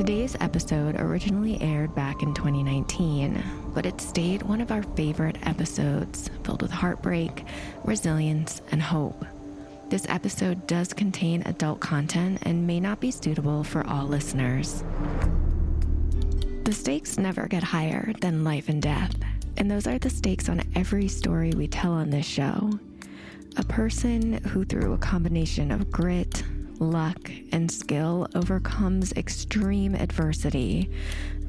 Today's episode originally aired back in 2019, but it stayed one of our favorite episodes filled with heartbreak, resilience, and hope. This episode does contain adult content and may not be suitable for all listeners. The stakes never get higher than life and death, and those are the stakes on every story we tell on this show. A person who, through a combination of grit, luck, and skill, overcomes extreme adversity.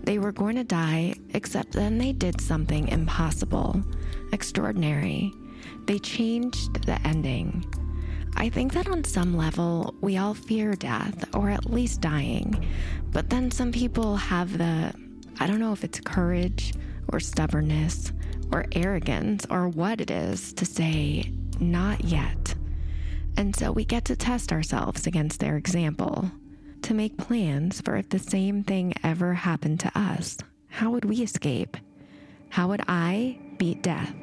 They were going to die, except then they did something impossible, extraordinary. They changed the ending. I think that on some level, we all fear death, or at least dying. But then some people have the, I don't know if it's courage, or stubbornness, or arrogance, or what it is to say, not yet. And so we get to test ourselves against their example, to make plans for if the same thing ever happened to us. How would we escape? How would I beat death?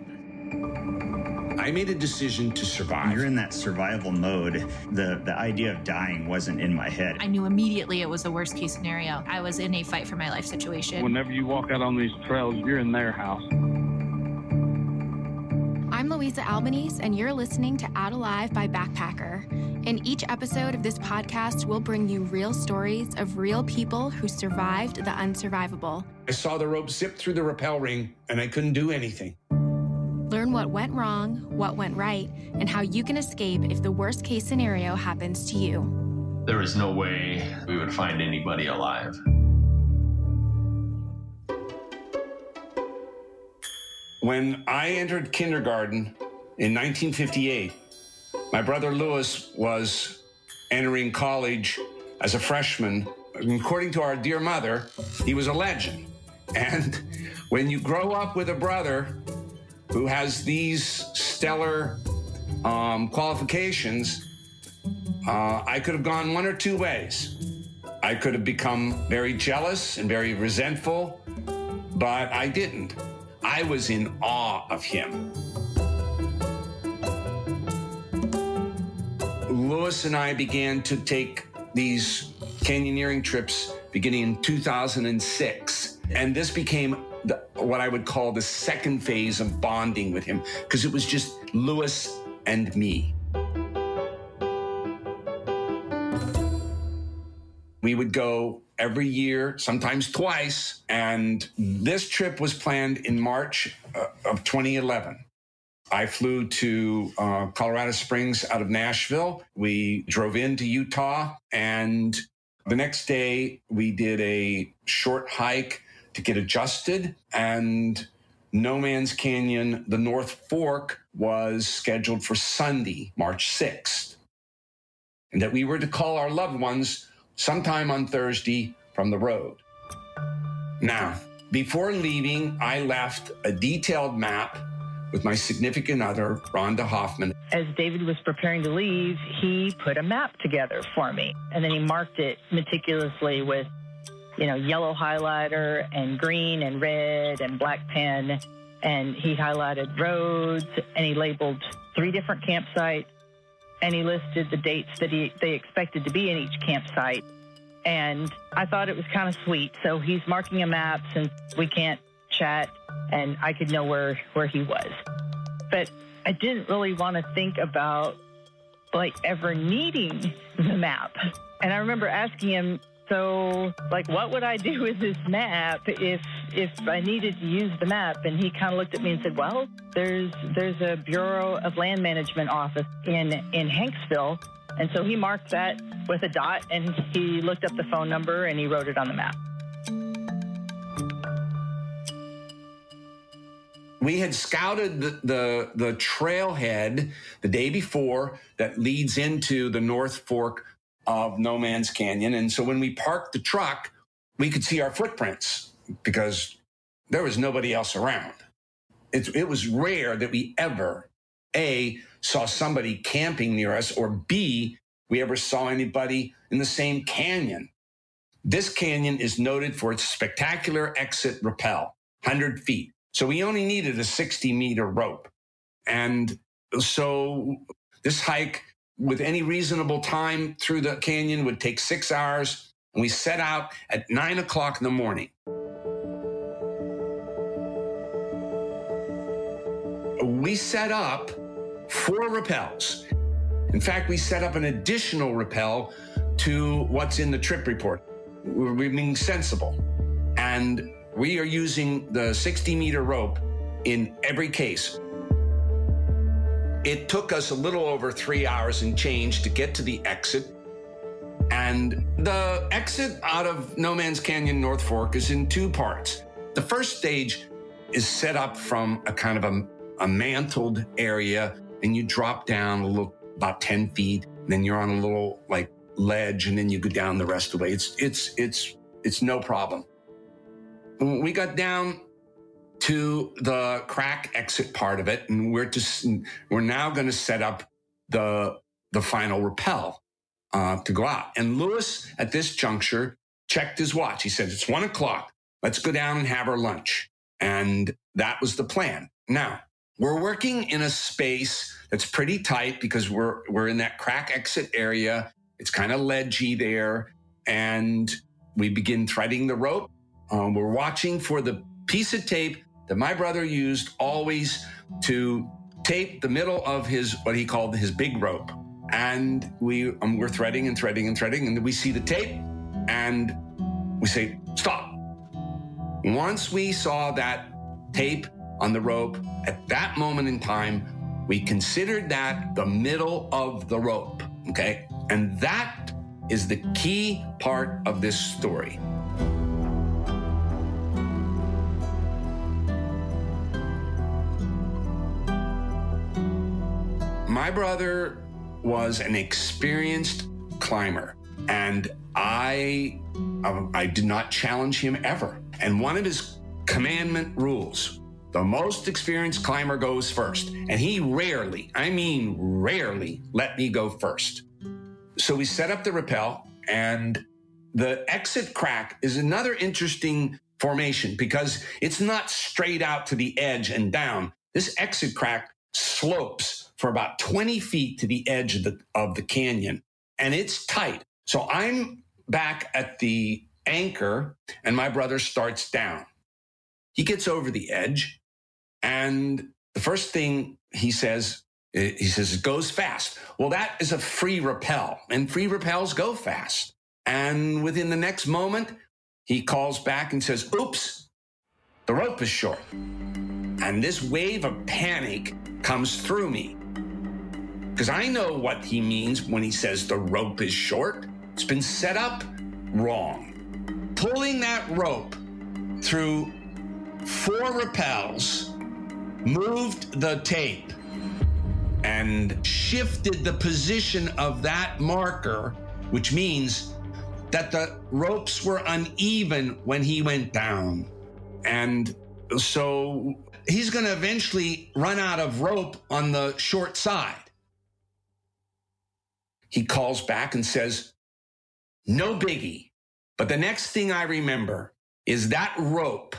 I made a decision to survive. You're in that survival mode. The the idea of dying wasn't in my head. I knew immediately it was the worst case scenario. I was in a fight for my life situation. Whenever you walk out on these trails, you're in their house. I'm Louisa Albanese, and you're listening to Out Alive by Backpacker. In each episode of this podcast, we'll bring you real stories of real people who survived the unsurvivable. I saw the rope zip through the rappel ring, and I couldn't do anything. Learn what went wrong, what went right, and how you can escape if the worst case scenario happens to you. There is no way we would find anybody alive. When I entered kindergarten in 1958, my brother Lewis was entering college as a freshman. According to our dear mother, he was a legend. And when you grow up with a brother who has these stellar um, qualifications, uh, I could have gone one or two ways. I could have become very jealous and very resentful, but I didn't. I was in awe of him. Lewis and I began to take these canyoneering trips beginning in 2006. And this became the, what I would call the second phase of bonding with him because it was just Lewis and me. We would go every year, sometimes twice, and this trip was planned in March uh, of 2011. I flew to uh, Colorado Springs out of Nashville. We drove into Utah, and the next day we did a short hike to get adjusted. And No Man's Canyon, the North Fork, was scheduled for Sunday, March 6th. And that we were to call our loved ones sometime on Thursday from the road. Now, before leaving, I left a detailed map with my significant other, Rhonda Hoffman. As David was preparing to leave, he put a map together for me, and then he marked it meticulously with, you know, yellow highlighter and green and red and black pen. And he highlighted roads and he labeled three different campsites and he listed the dates that he, they expected to be in each campsite. And I thought it was kind of sweet. So he's marking a map since we can't chat and I could know where, where he was. But I didn't really want to think about like ever needing the map. And I remember asking him, so like what would I do with this map if if I needed to use the map? And he kind of looked at me and said, Well, there's there's a Bureau of Land Management office in in Hanksville. And so he marked that with a dot and he looked up the phone number and he wrote it on the map. we had scouted the, the, the trailhead the day before that leads into the North Fork of No Man's Canyon. And so when we parked the truck, we could see our footprints because there was nobody else around. It, it was rare that we ever, A, saw somebody camping near us, or B, we ever saw anybody in the same canyon. This canyon is noted for its spectacular exit rappel, 100 feet. So we only needed a 60 meter rope. And so this hike with any reasonable time through the canyon would take six hours. and we set out at nine o'clock in the morning. We set up four rappels. In fact, we set up an additional rappel to what's in the trip report. We're being sensible. And we are using the 60 meter rope in every case. It took us a little over three hours and change to get to the exit. And the exit out of No Man's Canyon North Fork is in two parts. The first stage is set up from a kind of a, a mantled area, and you drop down a little about 10 feet, and then you're on a little like ledge, and then you go down the rest of the way. It's it's it's it's no problem. We got down to the crack exit part of it, and we're just we're now going to set up the the final rappel uh, to go out. And Lewis, at this juncture, checked his watch. He said, "It's one o'clock. Let's go down and have our lunch." And that was the plan. Now we're working in a space that's pretty tight because we're we're in that crack exit area. It's kind of ledgy there, and we begin threading the rope. Um, we're watching for the piece of tape that my brother used always to tape the middle of his what he called his big rope. And we um, we're threading and threading and threading, and we see the tape, and we say stop. Once we saw that tape on the rope, at that moment in time, we considered that the middle of the rope. Okay, and that is the key part of this story. My brother was an experienced climber, and I, um, I did not challenge him ever. And one of his commandment rules the most experienced climber goes first. And he rarely, I mean, rarely, let me go first. So we set up the rappel, and the exit crack is another interesting formation because it's not straight out to the edge and down. This exit crack slopes for about 20 feet to the edge of the, of the canyon, and it's tight. So I'm back at the anchor, and my brother starts down. He gets over the edge, and the first thing he says, eh, he says, it goes fast. Well, that is a free rappel, and free rappels go fast. And within the next moment, he calls back and says, Oops, the rope is short. And this wave of panic comes through me because I know what he means when he says the rope is short. It's been set up wrong. Pulling that rope through four rappels moved the tape and shifted the position of that marker, which means that the ropes were uneven when he went down. And so he's going to eventually run out of rope on the short side he calls back and says, No biggie. But the next thing I remember is that rope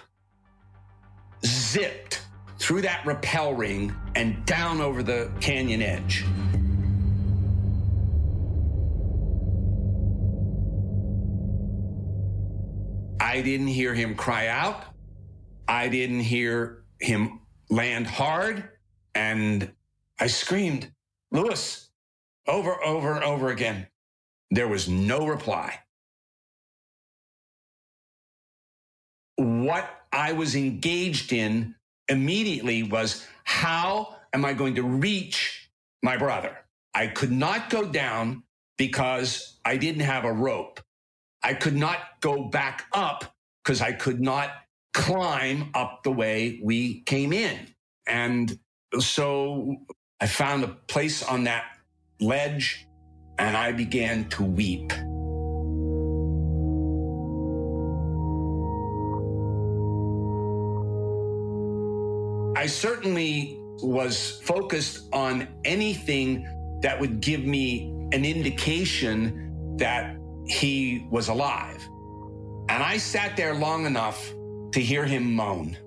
zipped through that rappel ring and down over the canyon edge. I didn't hear him cry out. I didn't hear him land hard. And I screamed, Lewis, over, over, and over again. There was no reply. What I was engaged in immediately was how am I going to reach my brother? I could not go down because I didn't have a rope. I could not go back up because I could not climb up the way we came in. And so I found a place on that ledge and I began to weep. I certainly was focused on anything that would give me an indication that he was alive. And I sat there long enough to hear him moan.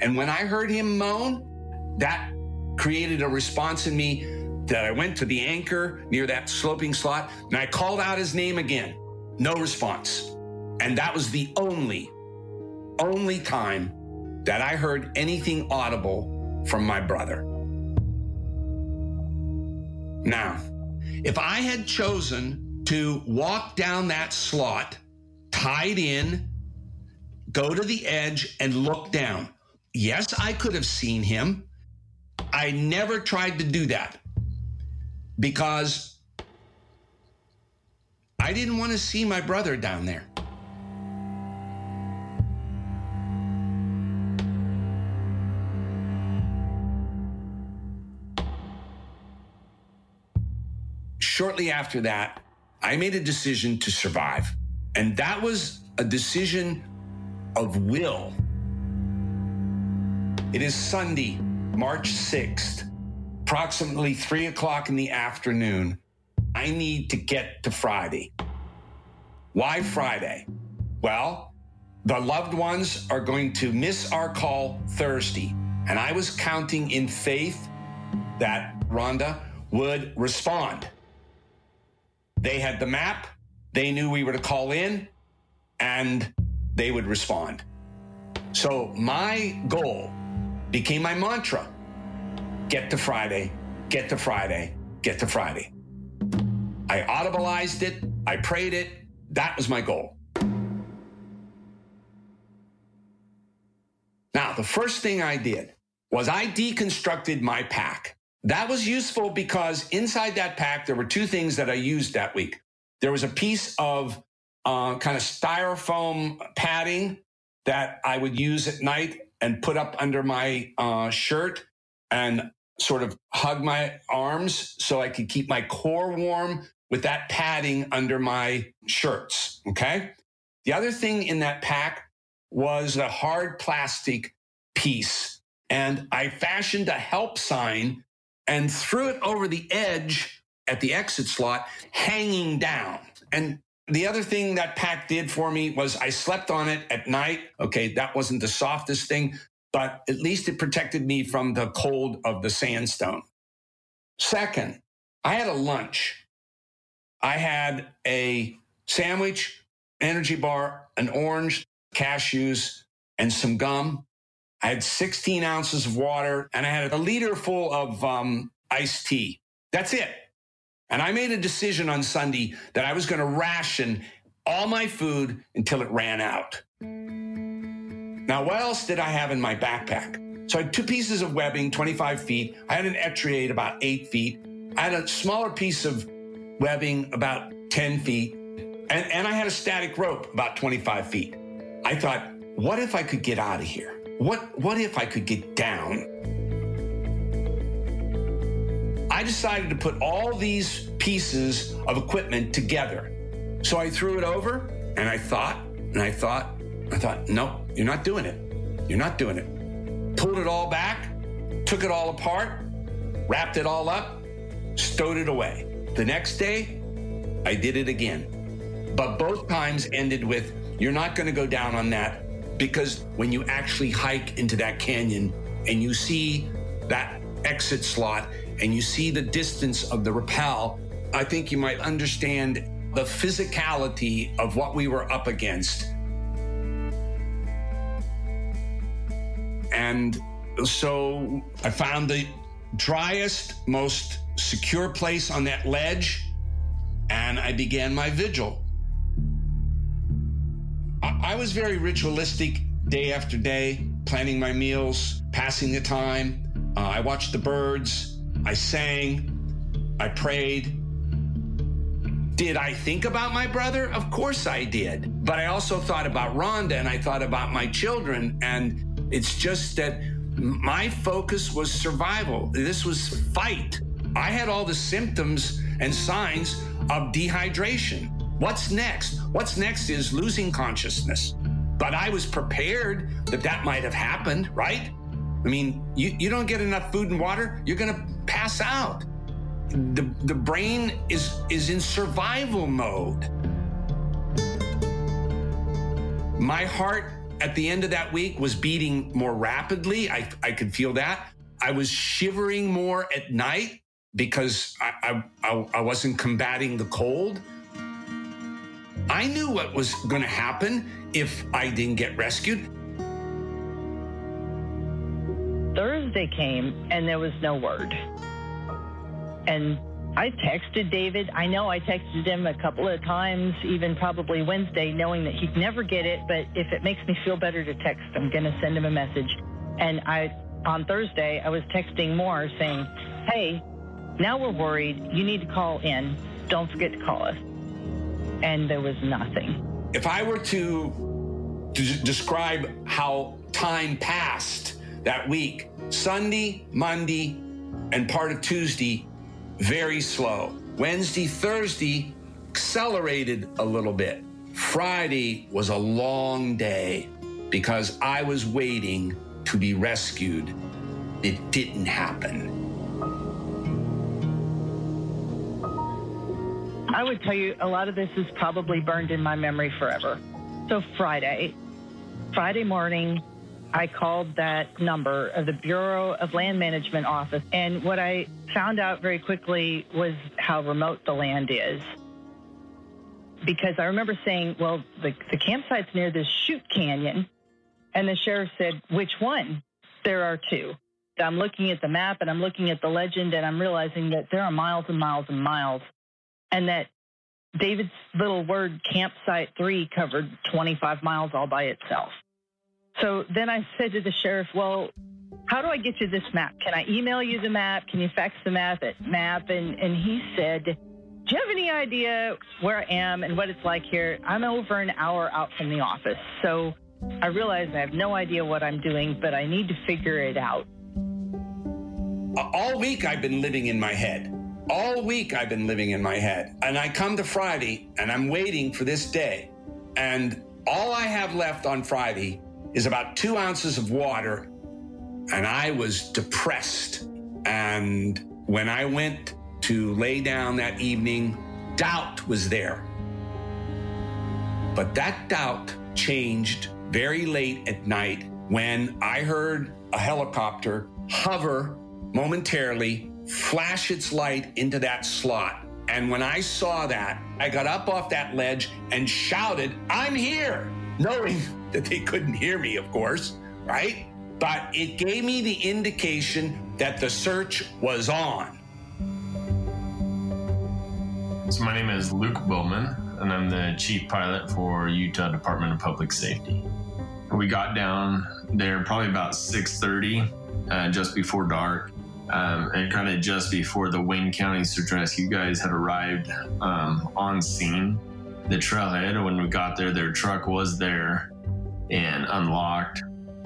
And when I heard him moan, that created a response in me that I went to the anchor near that sloping slot and I called out his name again. No response. And that was the only, only time that I heard anything audible from my brother. Now, if I had chosen to walk down that slot, tied in, go to the edge, and look down, yes, I could have seen him. I never tried to do that because I didn't want to see my brother down there. Shortly after that, I made a decision to survive. And that was a decision of will. It is Sunday, March 6th, approximately three o'clock in the afternoon. I need to get to Friday. Why Friday? Well, the loved ones are going to miss our call Thursday. And I was counting in faith that Rhonda would respond. They had the map, they knew we were to call in, and they would respond. So my goal became my mantra get to Friday, get to Friday, get to Friday. I audibilized it, I prayed it. That was my goal. Now, the first thing I did was I deconstructed my pack. That was useful because inside that pack, there were two things that I used that week. There was a piece of uh, kind of styrofoam padding that I would use at night and put up under my uh, shirt and sort of hug my arms so I could keep my core warm with that padding under my shirts. Okay. The other thing in that pack was a hard plastic piece. And I fashioned a help sign and threw it over the edge at the exit slot, hanging down. And the other thing that pack did for me was I slept on it at night. Okay, that wasn't the softest thing, but at least it protected me from the cold of the sandstone. Second, I had a lunch. I had a sandwich, energy bar, an orange, cashews, and some gum. I had 16 ounces of water and I had a liter full of um, iced tea. That's it. And I made a decision on Sunday that I was going to ration all my food until it ran out. Now, what else did I have in my backpack? So I had two pieces of webbing, 25 feet. I had an etrier about eight feet. I had a smaller piece of webbing about 10 feet. And, and I had a static rope about 25 feet. I thought, what if I could get out of here? What, what if I could get down? I decided to put all these pieces of equipment together. So I threw it over and I thought, and I thought, I thought, no, you're not doing it. You're not doing it. Pulled it all back, took it all apart, wrapped it all up, stowed it away. The next day, I did it again. But both times ended with, you're not going to go down on that because when you actually hike into that canyon and you see that exit slot and you see the distance of the rappel, I think you might understand the physicality of what we were up against. And so I found the driest, most secure place on that ledge, and I began my vigil. I was very ritualistic day after day, planning my meals, passing the time. Uh, I watched the birds. I sang. I prayed. Did I think about my brother? Of course I did. But I also thought about Rhonda and I thought about my children. And it's just that my focus was survival. This was fight. I had all the symptoms and signs of dehydration. What's next? What's next is losing consciousness. But I was prepared that that might have happened, right? I mean, you, you don't get enough food and water, you're going to pass out. The, the brain is, is in survival mode. My heart at the end of that week was beating more rapidly. I, I could feel that. I was shivering more at night. because I, I, I wasn't combating the cold. I knew what was going to happen if I didn't get rescued. Thursday came and there was no word. And I texted David. I know I texted him a couple of times, even probably Wednesday, knowing that he'd never get it. But if it makes me feel better to text, I'm going to send him a message. And I, on Thursday, I was texting more saying, Hey, now we're worried. You need to call in. Don't forget to call us. And there was nothing. If I were to, to describe how time passed that week, Sunday, Monday, and part of Tuesday, very slow. Wednesday, Thursday accelerated a little bit. Friday was a long day because I was waiting to be rescued. It didn't happen. I would tell you a lot of this is probably burned in my memory forever. So, Friday, Friday morning, I called that number of the Bureau of Land Management office. And what I found out very quickly was how remote the land is. Because I remember saying, well, the, the campsite's near this chute canyon. And the sheriff said, which one? There are two. I'm looking at the map and I'm looking at the legend and I'm realizing that there are miles and miles and miles. And that David's little word campsite three covered 25 miles all by itself. So then I said to the sheriff, well, how do I get you this map? Can I email you the map? Can you fax the map map? And, and he said, do you have any idea where I am and what it's like here? I'm over an hour out from the office. So I realize I have no idea what I'm doing, but I need to figure it out. All week I've been living in my head. All week I've been living in my head. And I come to Friday and I'm waiting for this day. And all I have left on Friday is about two ounces of water. And I was depressed. And when I went to lay down that evening, doubt was there. But that doubt changed very late at night when I heard a helicopter hover momentarily, flash its light into that slot. And when I saw that, I got up off that ledge and shouted, I'm here, knowing that they couldn't hear me, of course, right? But it gave me the indication that the search was on. So, my name is Luke Bowman, and I'm the chief pilot for Utah Department of Public Safety. We got down there probably about 6:30, uh, just before dark, um, and kind of just before the Wayne County Search and Rescue guys had arrived um, on scene. The trailhead, when we got there, their truck was there and unlocked.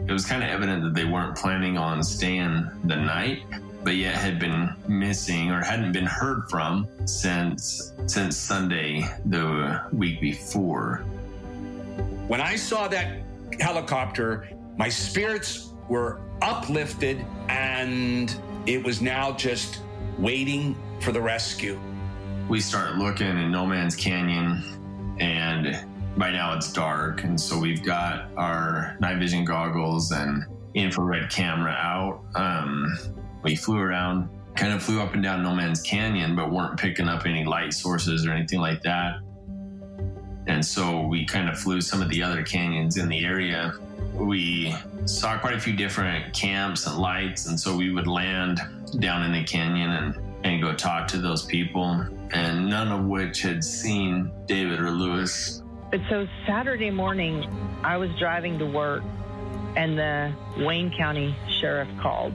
It was kind of evident that they weren't planning on staying the night, but yet had been missing or hadn't been heard from since since Sunday the week before. When I saw that helicopter, my spirits were uplifted and it was now just waiting for the rescue. We start looking in No Man's Canyon and by now it's dark, and so we've got our night vision goggles and infrared camera out. Um, we flew around, kind of flew up and down No Man's Canyon, but weren't picking up any light sources or anything like that. And so we kind of flew some of the other canyons in the area. We saw quite a few different camps and lights, and so we would land down in the canyon and, and go talk to those people, and none of which had seen David or Lewis but so Saturday morning, I was driving to work and the Wayne County sheriff called.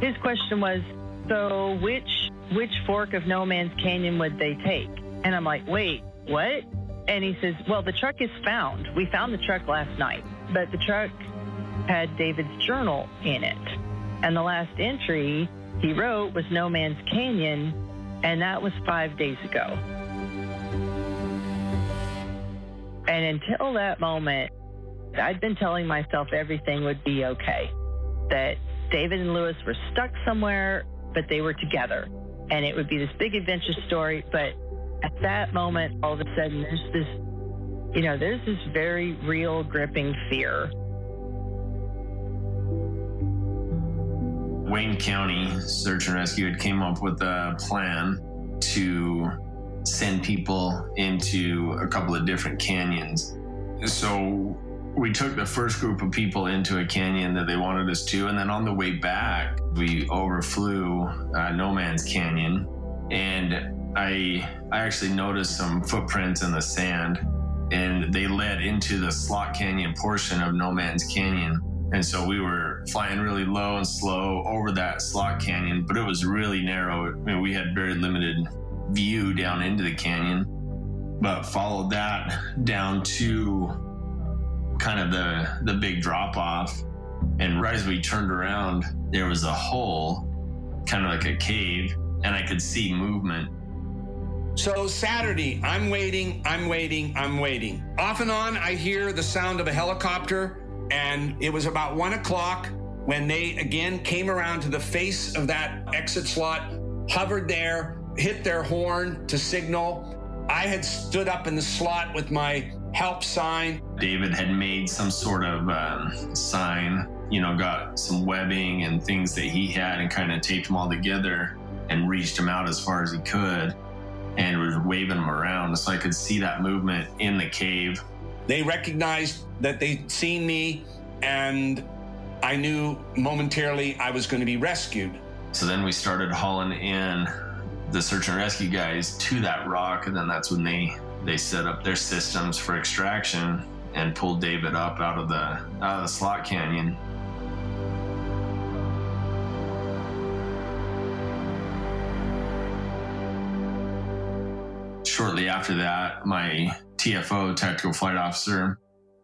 His question was, so which which fork of No Man's Canyon would they take? And I'm like, wait, what? And he says, well, the truck is found. We found the truck last night, but the truck had David's journal in it. And the last entry he wrote was No Man's Canyon, and that was five days ago. Until that moment, I'd been telling myself everything would be okay. That David and Lewis were stuck somewhere, but they were together. And it would be this big adventure story. But at that moment, all of a sudden, there's this, you know, there's this very real, gripping fear. Wayne County Search and Rescue had came up with a plan to send people into a couple of different canyons. So we took the first group of people into a canyon that they wanted us to, and then on the way back, we overflew uh, No Man's Canyon, and I I actually noticed some footprints in the sand, and they led into the Slot Canyon portion of No Man's Canyon. And so we were flying really low and slow over that slot canyon, but it was really narrow. I mean, we had very limited view down into the canyon, but followed that down to kind of the the big drop off. And right as we turned around, there was a hole, kind of like a cave, and I could see movement. So Saturday, I'm waiting, I'm waiting, I'm waiting. Off and on, I hear the sound of a helicopter and it was about one o'clock when they again came around to the face of that exit slot, hovered there, hit their horn to signal. I had stood up in the slot with my help sign. David had made some sort of um, sign, you know, got some webbing and things that he had and kind of taped them all together and reached them out as far as he could and was waving them around. So I could see that movement in the cave. They recognized that they'd seen me, and I knew momentarily I was going to be rescued. So then we started hauling in the search and rescue guys to that rock, and then that's when they they set up their systems for extraction and pulled David up out of the out of the slot canyon. Shortly after that, my TFO, tactical flight officer,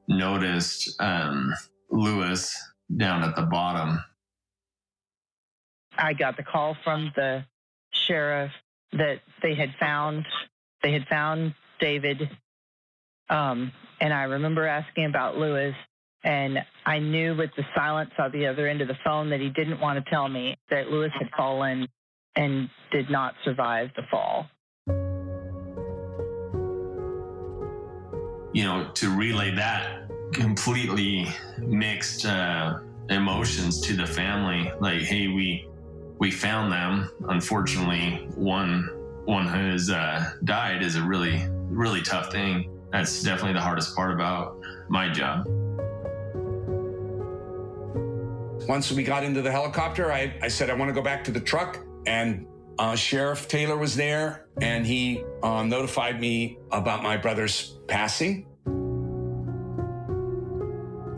noticed um, Lewis down at the bottom. I got the call from the sheriff that they had found they had found David, um, and I remember asking about Lewis, and I knew with the silence on the other end of the phone that he didn't want to tell me that Lewis had fallen and did not survive the fall. You know, to relay that completely mixed uh, emotions to the family, like, hey, we we found them. Unfortunately, one one who's uh, died is a really really tough thing. That's definitely the hardest part about my job. Once we got into the helicopter, I, I said, I want to go back to the truck. And uh, Sheriff Taylor was there and he uh, notified me about my brother's passing.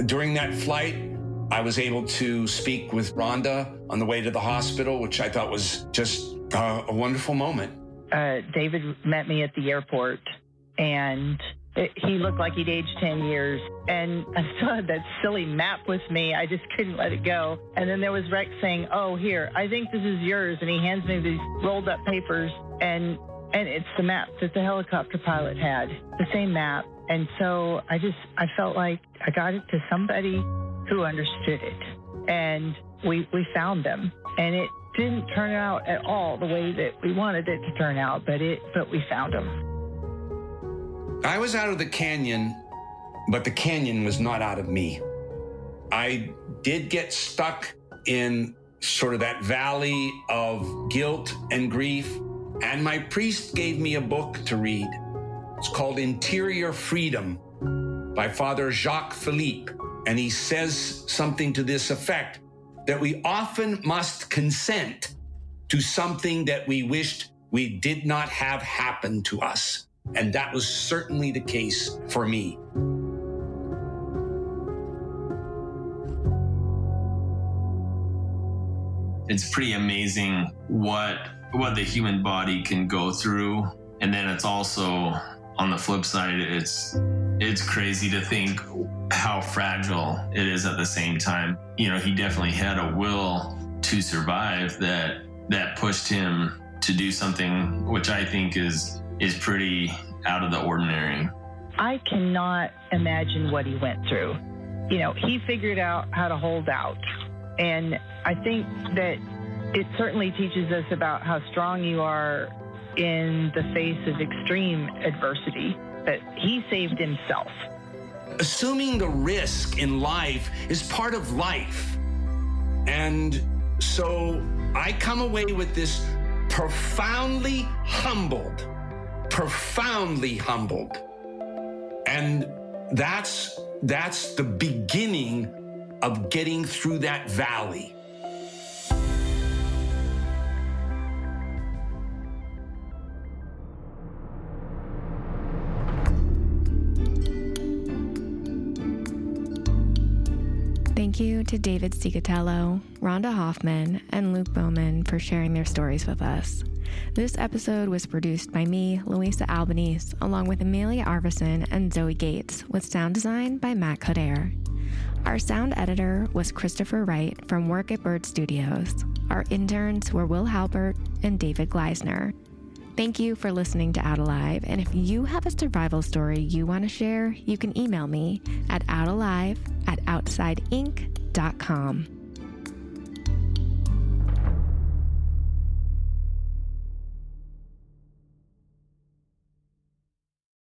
During that flight, I was able to speak with Rhonda on the way to the hospital, which I thought was just uh, a wonderful moment. Uh, David met me at the airport and it, he looked like he'd aged 10 years. And I still had that silly map with me. I just couldn't let it go. And then there was Rex saying, Oh, here, I think this is yours. And he hands me these rolled up papers. And, and it's the map that the helicopter pilot had, the same map. And so I just, I felt like I got it to somebody who understood it. And we, we found them. And it didn't turn out at all the way that we wanted it to turn out, but it, but we found them. I was out of the canyon, but the canyon was not out of me. I did get stuck in sort of that valley of guilt and grief, and my priest gave me a book to read. It's called Interior Freedom by Father Jacques Philippe, and he says something to this effect that we often must consent to something that we wished we did not have happen to us. And that was certainly the case for me. It's pretty amazing what what the human body can go through and then it's also on the flip side it's it's crazy to think how fragile it is at the same time. You know, he definitely had a will to survive that that pushed him to do something which I think is is pretty out of the ordinary. I cannot imagine what he went through. You know, he figured out how to hold out. And I think that it certainly teaches us about how strong you are in the face of extreme adversity, that he saved himself. Assuming the risk in life is part of life. And so I come away with this profoundly humbled, profoundly humbled. And that's that's the beginning of getting through that valley. Thank you to David Cicotello, Rhonda Hoffman, and Luke Bowman for sharing their stories with us. This episode was produced by me, Louisa Albanese, along with Amelia Arvesen and Zoe Gates, with sound design by Matt Coder. Our sound editor was Christopher Wright from Work at Bird Studios. Our interns were Will Halbert and David Gleisner. Thank you for listening to Out Alive. And if you have a survival story you want to share, you can email me at outalive at outsideinc.com.